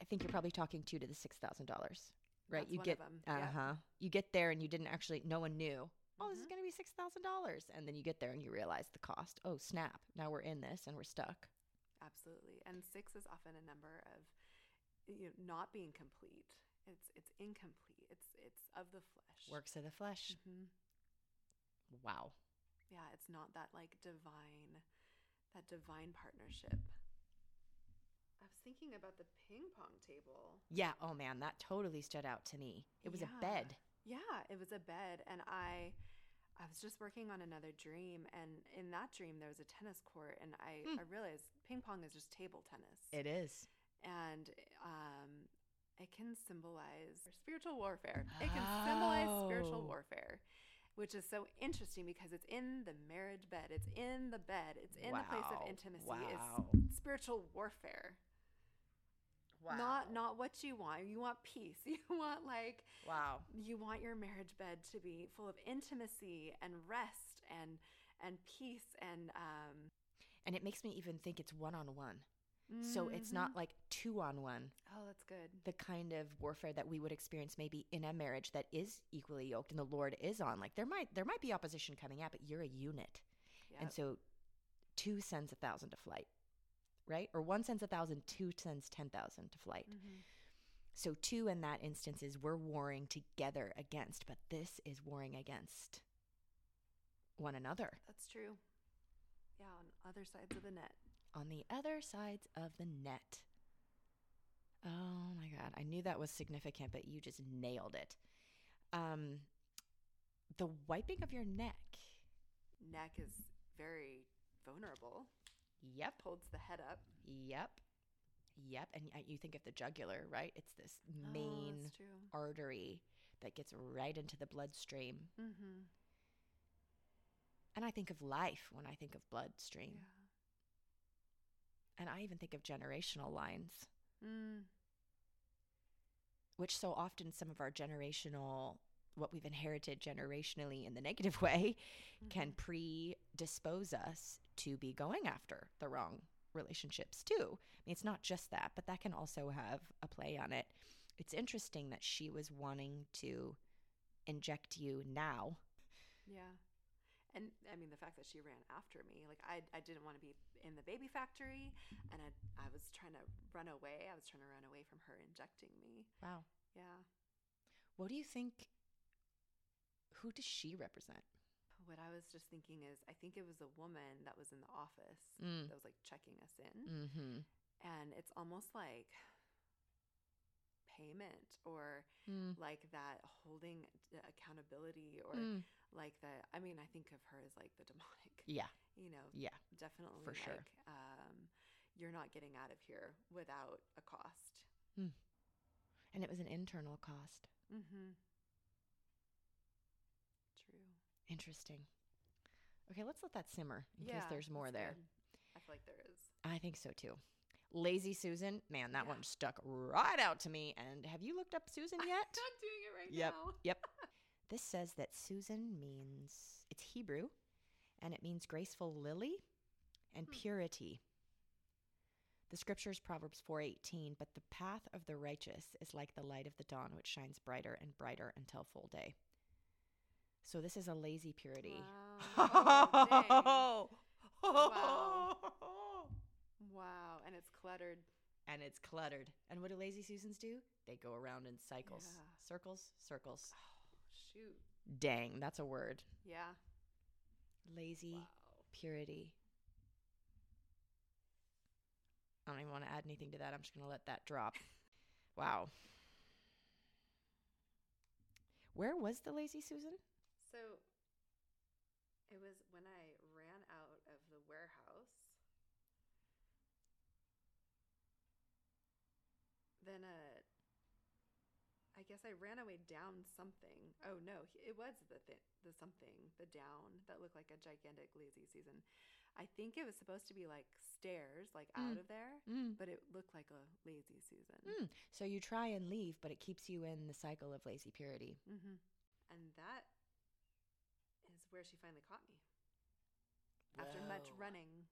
I think you're probably talking two to the six thousand dollars, right? That's you get uh yeah. huh. You get there and you didn't actually. No one knew. Oh, this is Mhm. going to be six thousand dollars, and then you get there and you realize the cost. Oh, snap! Now we're in this and we're stuck. Absolutely. And six is often a number of you know, not being complete. It's it's incomplete. It's it's of the flesh. Works of the flesh. hmm Wow. Yeah, it's not that like divine, that divine partnership. I was thinking about the ping pong table. Yeah. Oh man, that totally stood out to me. It was a bed. Yeah, it was a bed, and I, I was just working on another dream, and in that dream there was a tennis court, and I, Hmm. I realized ping pong is just table tennis, It is. and um, it can symbolize spiritual warfare. It can symbolize spiritual Oh. warfare, which is so interesting because it's in the marriage bed. It's in the bed. It's in the place of intimacy. Wow. It's spiritual warfare. Wow. Not not what you want. You want peace. [laughs] You want like Wow. you want your marriage bed to be full of intimacy and rest and and peace and um And it makes me even think it's one on one. So it's not mhm. like two on one, oh that's good the kind of warfare that we would experience maybe in a marriage that is equally yoked and the Lord is on. Like there might there might be opposition coming out, but you're a unit. And so two sends a thousand to flight. Right? Or one sends a thousand, two sends ten thousand to flight. Mhm. So two in that instance is we're warring together against, but this is warring against one another that's true yeah on other sides of the net on the other sides of the net. Oh my god, I knew that was significant, but you just nailed it. Um the wiping of your neck. neck is very vulnerable Yep. holds the head up Yep. Yep. And you think of the jugular, right? It's this oh, main true artery that gets right into the bloodstream. mm-hmm. And I think of life when I think of bloodstream. yeah And I even think of generational lines, mm. which so often some of our generational, what we've inherited generationally in the negative [laughs] way, can Mhm. predispose us to be going after the wrong relationships too. I mean, it's not just that, but that can also have a play on it. It's interesting that she was wanting to inject you now. Yeah. And I mean, the fact that she ran after me, like, I, I didn't want to be in the baby factory, and I, I was trying to run away. I was trying to run away from her injecting me. Wow. Yeah. What do you think? Who does she represent? What I was just thinking is, I think it was a woman that was in the office Mm. that was like checking us in. Mm-hmm. And it's almost like payment or Mm. like that holding uh, accountability or Mm. like that I mean, I think of her as like the demonic, [laughs] Yeah. [laughs] you know, Yeah. definitely For sure. um, you're not getting out of here without a cost. And it was an internal cost. Mm-hmm. True. Interesting. Okay, let's let that simmer in yeah, case there's more there. good. I feel like there is. I think so too. Lazy Susan, man, that Yeah. one stuck right out to me. And have you looked up Susan [laughs] I'm yet? not doing it right Yep. now. Yep. [laughs] This says that Susan means it's Hebrew and it means graceful lily and Hmm. purity. The scripture is Proverbs 4:18, but the path of the righteous is like the light of the dawn which shines brighter and brighter until full day. So this is a lazy purity. Wow. Oh, [laughs] Wow. Wow. And it's cluttered. and it's cluttered. And what do lazy Susans do? They go around in cycles. Yeah. Circles, circles. Oh, shoot. Dang, that's a word. Yeah. Lazy Wow. purity. I don't even want to add anything to that. I'm just going to let that drop. [laughs] wow. Where was the lazy Susan? So it was when I ran out of the warehouse. Then uh I guess I ran away down something. Oh no, it was the th- the something, the down that looked like a gigantic lazy Susan. I think it was supposed to be like stairs, like Mm. out of there, Mm. but it looked like a lazy Susan. Mm. So you try and leave, but it keeps you in the cycle of lazy purity. Mm-hmm. And that is where she finally caught me. After much running.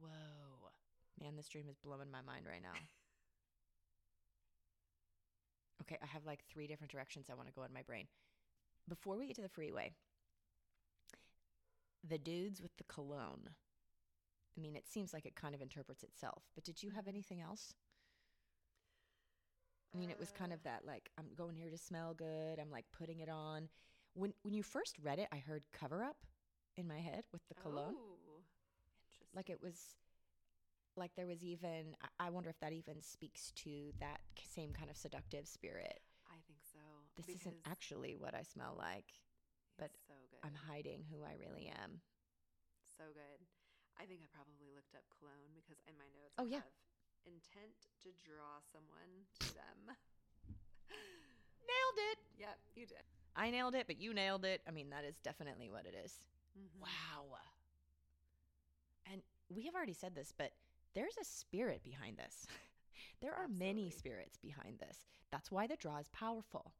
Whoa. Man, this dream is blowing my mind right now. [laughs] okay, I have like three different directions I want to go in my brain. Before we get to the freeway, the dudes with the cologne. I mean, it seems like it kind of interprets itself, but did you have anything else? I mean, it was kind of that like I'm going here to smell good. I'm like putting it on. When when you first read it, I heard cover up in my head with the cologne. Oh, interesting. Like it was like there was even I- wonder if that even speaks to that same kind of seductive spirit. I think so. This isn't actually what I smell like. but so. I'm hiding who I really am. so good. I think I probably looked up cologne because in my notes Oh, I yeah. have intent to draw someone to them. [laughs] Nailed it. yep, you did. I nailed it, but you nailed it. I mean, that is definitely what it is. Mhm. Wow. And we have already said this, but there's a spirit behind this. [laughs] there are many spirits behind this. That's why the draw is powerful.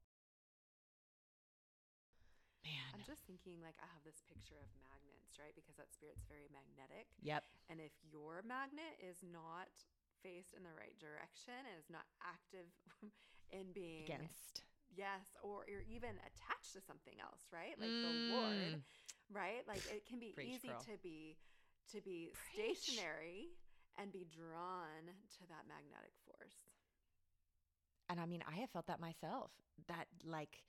Man. I'm just thinking like I have this picture of magnets, right? Because that spirit's very magnetic. Yep. And if your magnet is not faced in the right direction and is not active [laughs] in being Against. yes, or you're even attached to something else, right? Like the Lord, Mm. right? Like it can be Preach, easy girl. to be to be Preach. stationary and be drawn to that magnetic force. And I mean, I have felt that myself. That like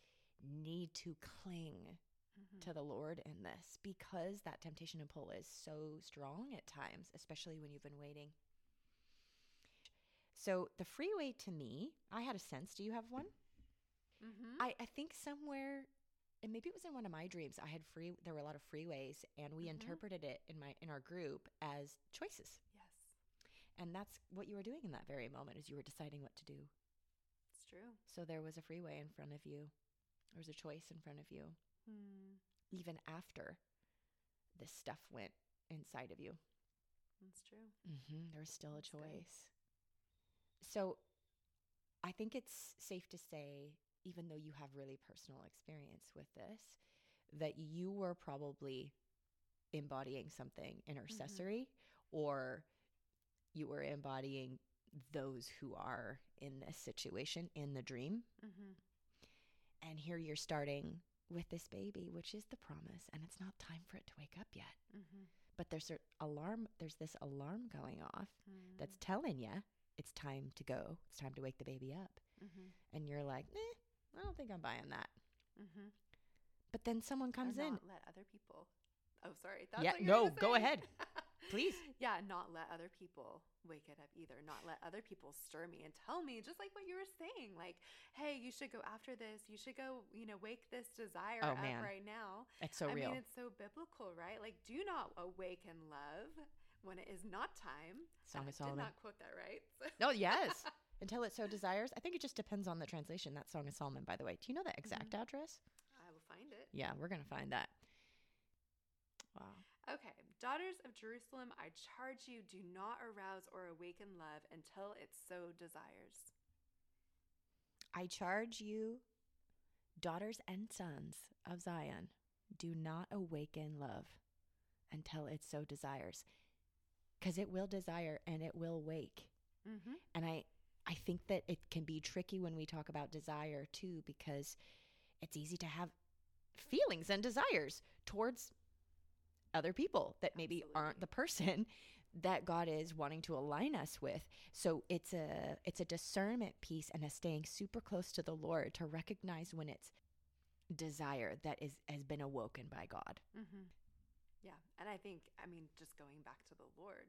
need to cling Mhm. to the Lord in this because that temptation and pull is so strong at times, especially when you've been waiting. So the freeway to me, I had a sense. Do you have one? Mhm. I, I think somewhere and maybe it was in one of my dreams. I had free there were a lot of freeways and we Mhm. interpreted it in my in our group as choices. And that's what you were doing in that very moment is you were deciding what to do. it's true. So there was a freeway in front of you. There was a choice in front of you Hmm. even after this stuff went inside of you. That's true. Mm-hmm. There was still a choice. So I think it's safe to say, even though you have really personal experience with this, that you were probably embodying something intercessory or you were embodying those who are in this situation in the dream. Mm-hmm. And here you're starting with this baby, which is the promise, and it's not time for it to wake up yet. Mm-hmm. But there's a alarm. There's this alarm going off Mm-hmm. that's telling you it's time to go. It's time to wake the baby up. Mm-hmm. And you're like, eh, I don't think I'm buying that. Mm-hmm. But then someone comes in. let other people. Oh, sorry. That's Yeah, no, go ahead. [laughs] Please. [laughs] Yeah, not let other people wake it up either. Not let other people stir me and tell me, just like what you were saying, like, hey, you should go after this. You should go, you know, wake this desire Oh, up man. right now. It's so I real. mean, it's so biblical, right? Like, do not awaken love when it is not time. Song of Solomon. I did not quote that right. No, yes. [laughs] Until it so desires. I think it just depends on the translation. That song of Solomon, by the way. Do you know the exact Mm-hmm. address? I will find it. Yeah, we're going to find that. Wow. Okay, daughters of Jerusalem, I charge you, do not arouse or awaken love until it so desires. I charge you, daughters and sons of Zion, do not awaken love until it so desires. Because it will desire and it will wake. Mm-hmm. And I, I think that it can be tricky when we talk about desire too, because it's easy to have feelings and desires towards other people that maybe aren't the person [laughs] that God is wanting to align us with. So it's a it's a discernment piece and a staying super close to the Lord to recognize when it's desire that is has been awoken by God. Mm-hmm. Yeah, and I think I mean just going back to the Lord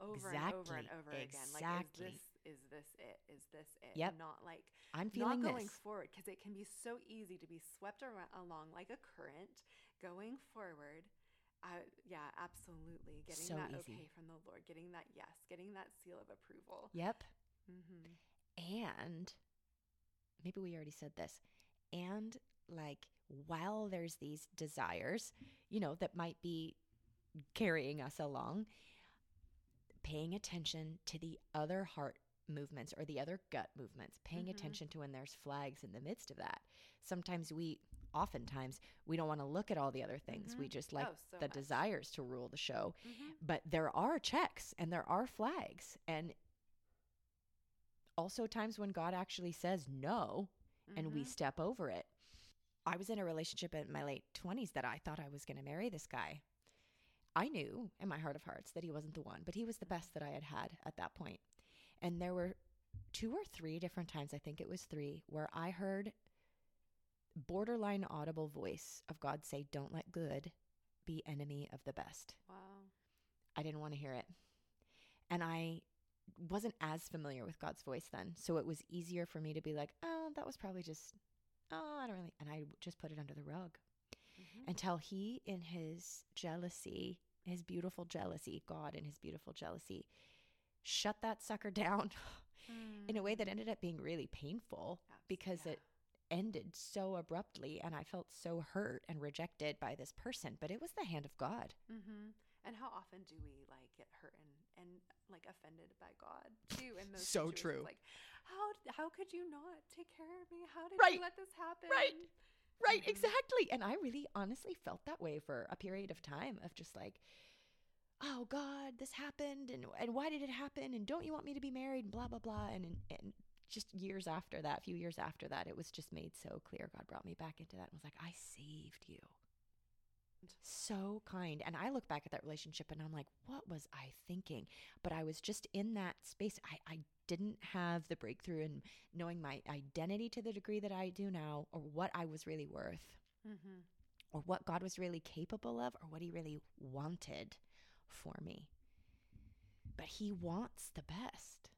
over and over and Exactly, over again. Like, is this is this it? Is this it? Yep. Not like I'm feeling not going this. forward because it can be so easy to be swept around, along like a current, going forward. Yeah, absolutely. Getting So that easy. okay from the Lord, getting that yes, getting that seal of approval. Yep. Mm-hmm. And maybe we already said this. And like while there's these desires, you know, that might be carrying us along, paying attention to the other heart movements or the other gut movements, paying Mhm. attention to when there's flags in the midst of that. Sometimes we, oftentimes, we don't want to look at all the other things. We Mhm. just like oh, so the much. desires to rule the show. Mhm. But there are checks and there are flags. And also times when God actually says no and we Mhm. step over it. I was in a relationship in my late 20s that I thought I was going to marry this guy. I knew in my heart of hearts that he wasn't the one, but he was the best that I had had at that point. And there were two or three different times, I think it was three, where I heard borderline audible voice of God say, "Don't let good be enemy of the best." Wow. I didn't want to hear it. And I wasn't as familiar with God's voice then. So it was easier for me to be like, oh, that was probably just, oh, I don't really. And I just put it under the rug Mhm. until he, in his jealousy, his beautiful jealousy, God in his beautiful jealousy, shut that sucker [laughs] down in a way that ended up being really painful because yeah. it ended so abruptly and I felt so hurt and rejected by this person. But it was the hand of God. Mm-hmm. And how often do we like get hurt and, and like offended by God too in those So situations? true. Like, how how could you not take care of me? How did Right. you let this happen? Right. Right, Mhm. exactly. And I really honestly felt that way for a period of time of just like, oh God, this happened and and why did it happen? And don't you want me to be married? And blah blah blah. And and, and just years after that, a few years after that, it was just made so clear. God brought me back into that and was like, I saved you. So kind. And I look back at that relationship and I'm like, what was I thinking? But I was just in that space. I, I didn't have the breakthrough in knowing my identity to the degree that I do now, or what I was really worth, Mm-hmm. or what God was really capable of, or what He really wanted for me. But He wants the best.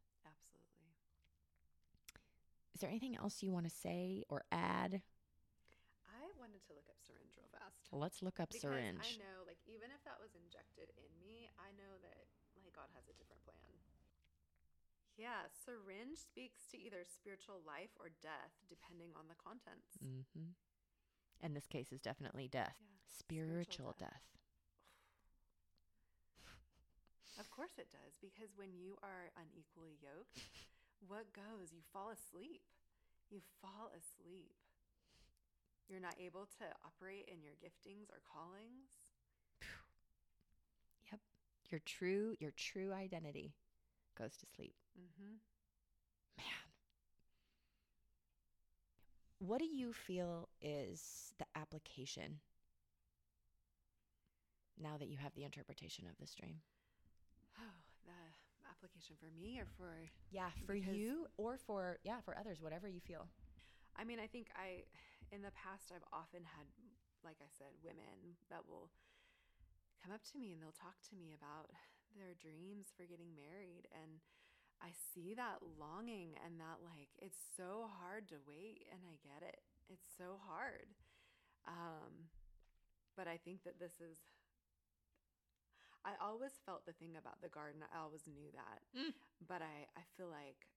Is there anything else you want to say or add? I wanted to look up syringe real fast. Let's look up because syringe. I know, like, even if that was injected in me, I know that like God has a different plan. Yeah, syringe speaks to either spiritual life or death, depending on the contents. Mm-hmm. And this case is definitely death, Yeah, spiritual, spiritual death. Of course it does, because when you are unequally yoked, what goes? You fall asleep. You fall asleep. You're not able to operate in your giftings or callings. Yep. Your true, your true identity goes to sleep. Mm-hmm. Man. What do you feel is the application now that you have the interpretation of this dream? Application for me or for Yeah, for you or for yeah, for others, whatever you feel. I mean, I think I, in the past, I've often had, like I said, women that will come up to me and they'll talk to me about their dreams for getting married. And I see that longing and that, like, it's so hard to wait. And I get it. It's so hard. Um, but I think that this is, I always felt the thing about the garden. I always knew that. Mm. But I, I feel like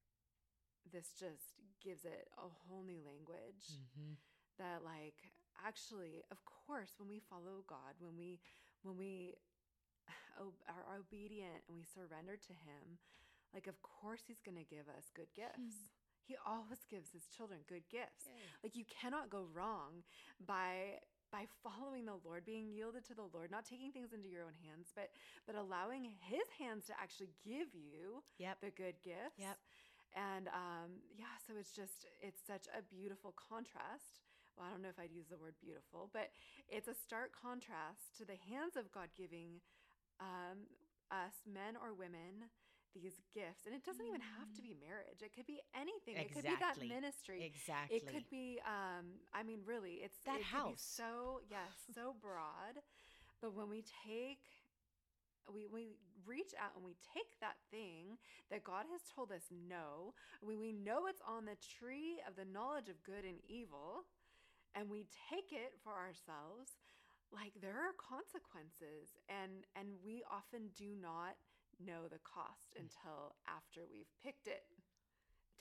this just gives it a whole new language Mm-hmm. that like actually of course when we follow god when we when we [sighs] are obedient and we surrender to him like of course he's going to give us good gifts he always gives his children good gifts like you cannot go wrong by by following the lord being yielded to the lord not taking things into your own hands but but allowing his hands to actually give you Yep. the good gifts Yep. and um, yeah, so it's just, it's such a beautiful contrast. Well, I don't know if I'd use the word beautiful, but it's a stark contrast to the hands of God giving um, us, men or women, these gifts. And it doesn't even have to be marriage, it could be anything. It could be that ministry. Exactly. It could be, um, I mean, really, it's That it house. so yes, so [laughs] broad. But when we take, we we reach out and we take that thing that God has told us no, when we know it's on the tree of the knowledge of good and evil, and we take it for ourselves, like there are consequences, and and we often do not know the cost Mm. until after we've picked it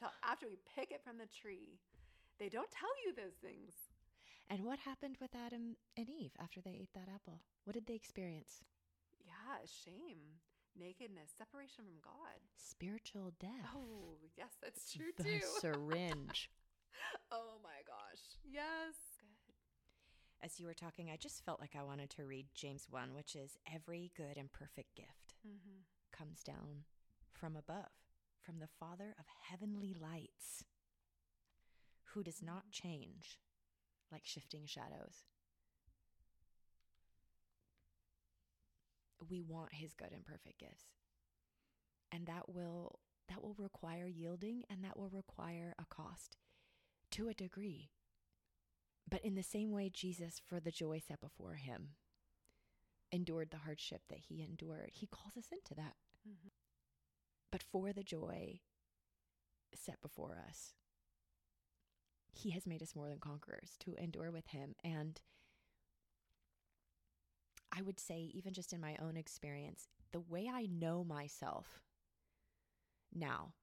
until after we pick it from the tree. They don't tell you those things. And what happened with Adam and Eve after they ate that apple? What did they experience? Yeah, shame, nakedness, separation from God. Spiritual death. Oh, yes, that's true the too. syringe. [laughs] oh my gosh. Yes. Good. As you were talking, I just felt like I wanted to read James 1, which is every good and perfect gift Mm-hmm. Comes down from above, from the Father of heavenly lights, who does not change like shifting shadows. We want his good and perfect gifts. And that will that will require yielding and that will require a cost to a degree. But in the same way Jesus for the joy set before him endured the hardship that he endured, he calls us into that Mm-hmm. but for the joy set before us. He has made us more than conquerors to endure with him. And I would say, even just in my own experience, the way I know myself now,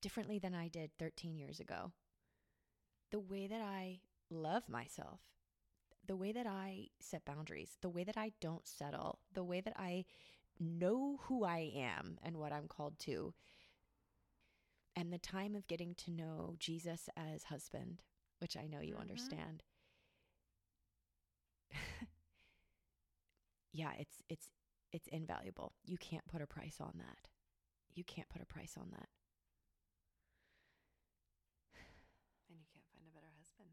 differently than I did 13 years ago, the way that I love myself, the way that I set boundaries, the way that I don't settle, the way that I know who I am and what I'm called to. And the time of getting to know Jesus as husband, which I know you Mhm. understand. [laughs] yeah, it's it's it's invaluable. You can't put a price on that. You can't put a price on that. And you can't find a better husband.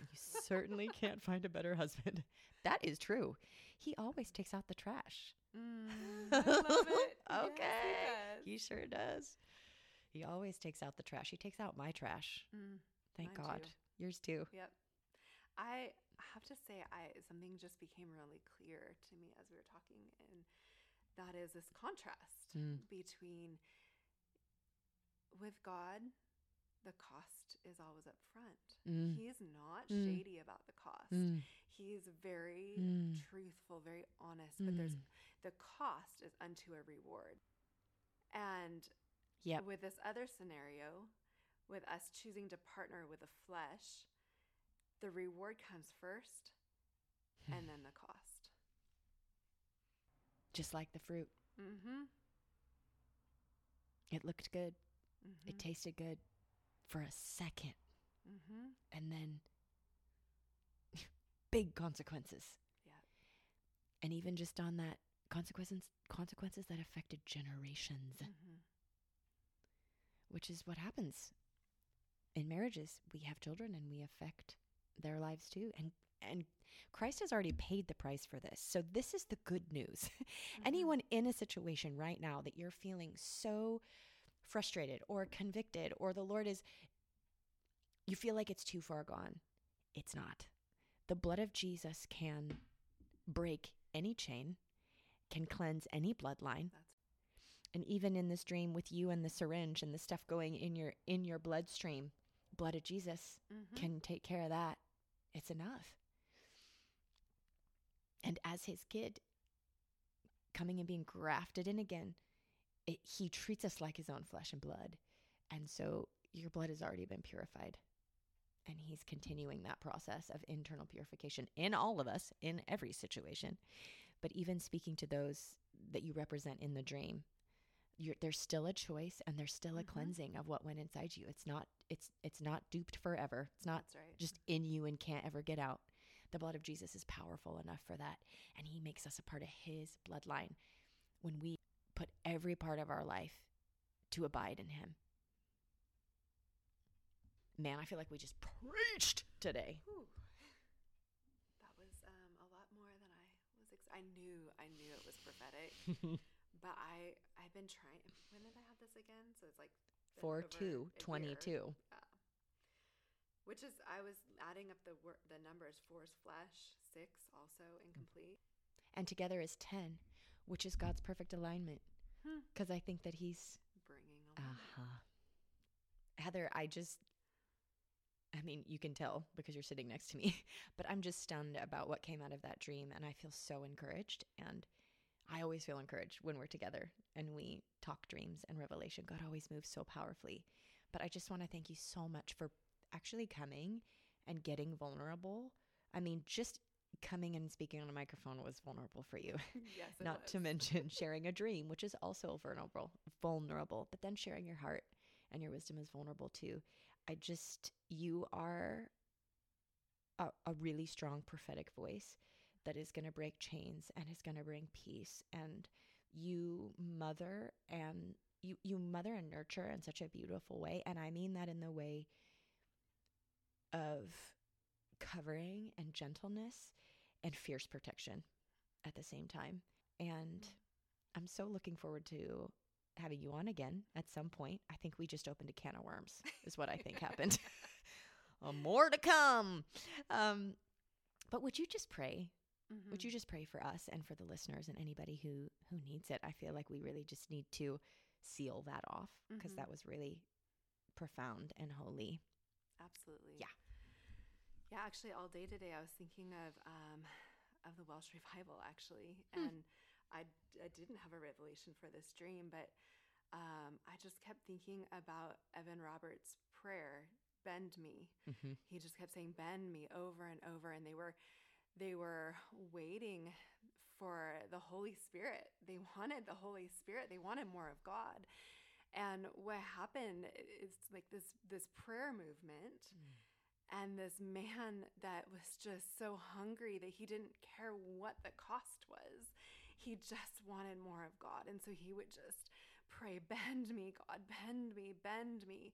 And you certainly can't find a better husband. [laughs] That is true. He always takes out the trash. Mm, I love [laughs] it. Yes, Okay. he does. He sure does. He always takes out the trash. He takes out my trash. Mm, Thank God. too. Yours too. yep. I have to say, I something just became really clear to me as we were talking, and that is this contrast Mm. between with God, the cost is always up front. Mm. He's not Mm. shady about the cost. Mm. He's very Mm. truthful, very honest, but there's Mm. the cost is unto a reward. And Yep. with this other scenario, with us choosing to partner with the flesh, the reward comes first and then the cost. Just like the fruit. Mm-hmm. It looked good. mm-hmm. It tasted good for a second. mm-hmm. And then [laughs] big consequences. Yeah. And even just on that, consequences consequences that affected generations, Mm-hmm. which is what happens in marriages. We have children and we affect their lives too. And and Christ has already paid the price for this. So this is the good news. [laughs] Mm-hmm. Anyone in a situation right now that you're feeling so frustrated or convicted or the Lord is you feel like it's too far gone. It's not. The blood of Jesus can break any chain, can cleanse any bloodline. That's And even in this dream with you and the syringe and the stuff going in your in your bloodstream, blood of Jesus mm-hmm. can take care of that. It's enough. And as his kid coming and being grafted in again, it, he treats us like his own flesh and blood. And so your blood has already been purified. And he's continuing that process of internal purification in all of us, in every situation. But even speaking to those that you represent in the dream, you're, there's still a choice and there's still a Mhm. cleansing of what went inside you. It's not it's it's not duped forever. It's not right. just in you and can't ever get out. The blood of Jesus is powerful enough for that. And he makes us a part of his bloodline when we put every part of our life to abide in him. Man, I feel like we just preached today. Whew. That was um, a lot more than I was. Ex- I knew, I knew it was prophetic, [laughs] but I, I've been trying. When did I have this again? So it's like 4 over 2 a year. Yeah. Which is, I was adding up the wor- the numbers. Four is flesh, six also incomplete. And together is 10, which is God's perfect alignment. Hmm. Because I think that he's Bringing Uh huh. Heather, I just, I mean, you can tell because you're sitting next to me, [laughs] but I'm just stunned about what came out of that dream. And I feel so encouraged. And I always feel encouraged when we're together and we talk dreams and revelation. God always moves so powerfully. But I just want to thank you so much for actually coming and getting vulnerable. I mean, just coming and speaking on a microphone was vulnerable for you. [laughs] yes, Not to mention [laughs] sharing a dream, which is also vulnerable, vulnerable. But then sharing your heart and your wisdom is vulnerable too. I just you are a, a really strong prophetic voice that is going to break chains and is going to bring peace and you mother and you you mother and nurture in such a beautiful way and I mean that in the way of covering and gentleness and fierce protection at the same time. And I'm so looking forward to having you on again at some point. I think we just opened a can of worms, is what I think [laughs] happened. Uh, [laughs] more to come. Um, but would you just pray? Would Mhm. you just pray for us and for the listeners and anybody who who needs it? I feel like we really just need to seal that off because Mhm. that was really profound and holy. Absolutely. Yeah. Yeah, actually all day today I was thinking of um of the Welsh [laughs] revival actually. Hmm. And I I didn't have a revelation for this dream, but um I just kept thinking about Evan Roberts' prayer, bend me. Mm-hmm. He just kept saying bend me over and over and they were they were waiting for the Holy Spirit. They wanted the Holy Spirit. They wanted more of God. And what happened is like this this prayer movement and this man that was just so hungry that he didn't care what the cost was. He just wanted more of God. And so he would just pray, Bend me, God, bend me, bend me.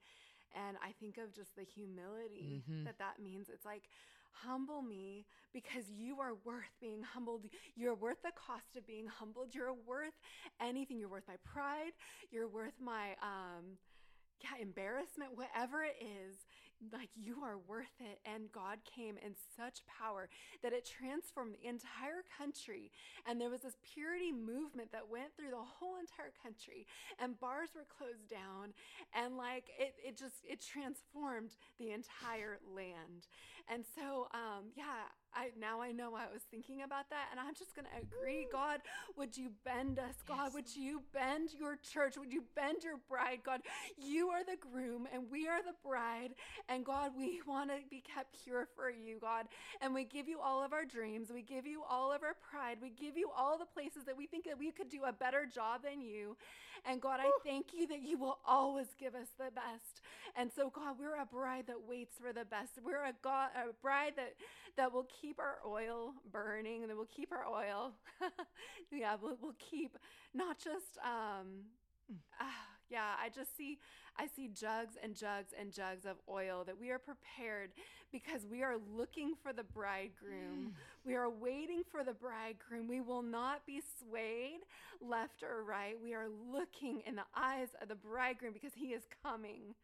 And I think of just the humility Mhm. that that means. It's like, humble me because you are worth being humbled. You're worth the cost of being humbled. You're worth anything. You're worth my pride. You're worth my, um, yeah, embarrassment, whatever it is, like you are worth it. And God came in such power that it transformed the entire country. And there was this purity movement that went through the whole entire country. And bars were closed down. And like it, it just, it transformed the entire land. And so, um, yeah, I now I know I was thinking about that, and I'm just gonna agree. God, would you bend us? God, Yes. would you bend your church? Would you bend your bride? God, you are the groom, and we are the bride. And God, we [laughs] want to be kept pure for you, God. And we give you all of our dreams. We give you all of our pride. We give you all the places that we think that we could do a better job than you. And God, I thank you that you will always give us the best. And so, God, we're a bride that waits for the best. We're a God, a bride that that will keep our oil burning, and that will keep our oil. [laughs] yeah, we'll, we'll keep not just. Um, ah, yeah, I just see, I see jugs and jugs and jugs of oil that we are prepared because we are looking for the bridegroom. Mm. We are waiting for the bridegroom. We will not be swayed left or right. We are looking in the eyes of the bridegroom because he is coming.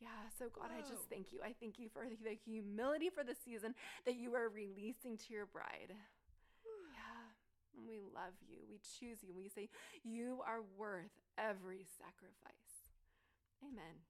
Yeah, so God, I just thank you. I thank you for the humility for the season that you are releasing to your bride. And we love you. We choose you. We say you are worth every sacrifice. Amen.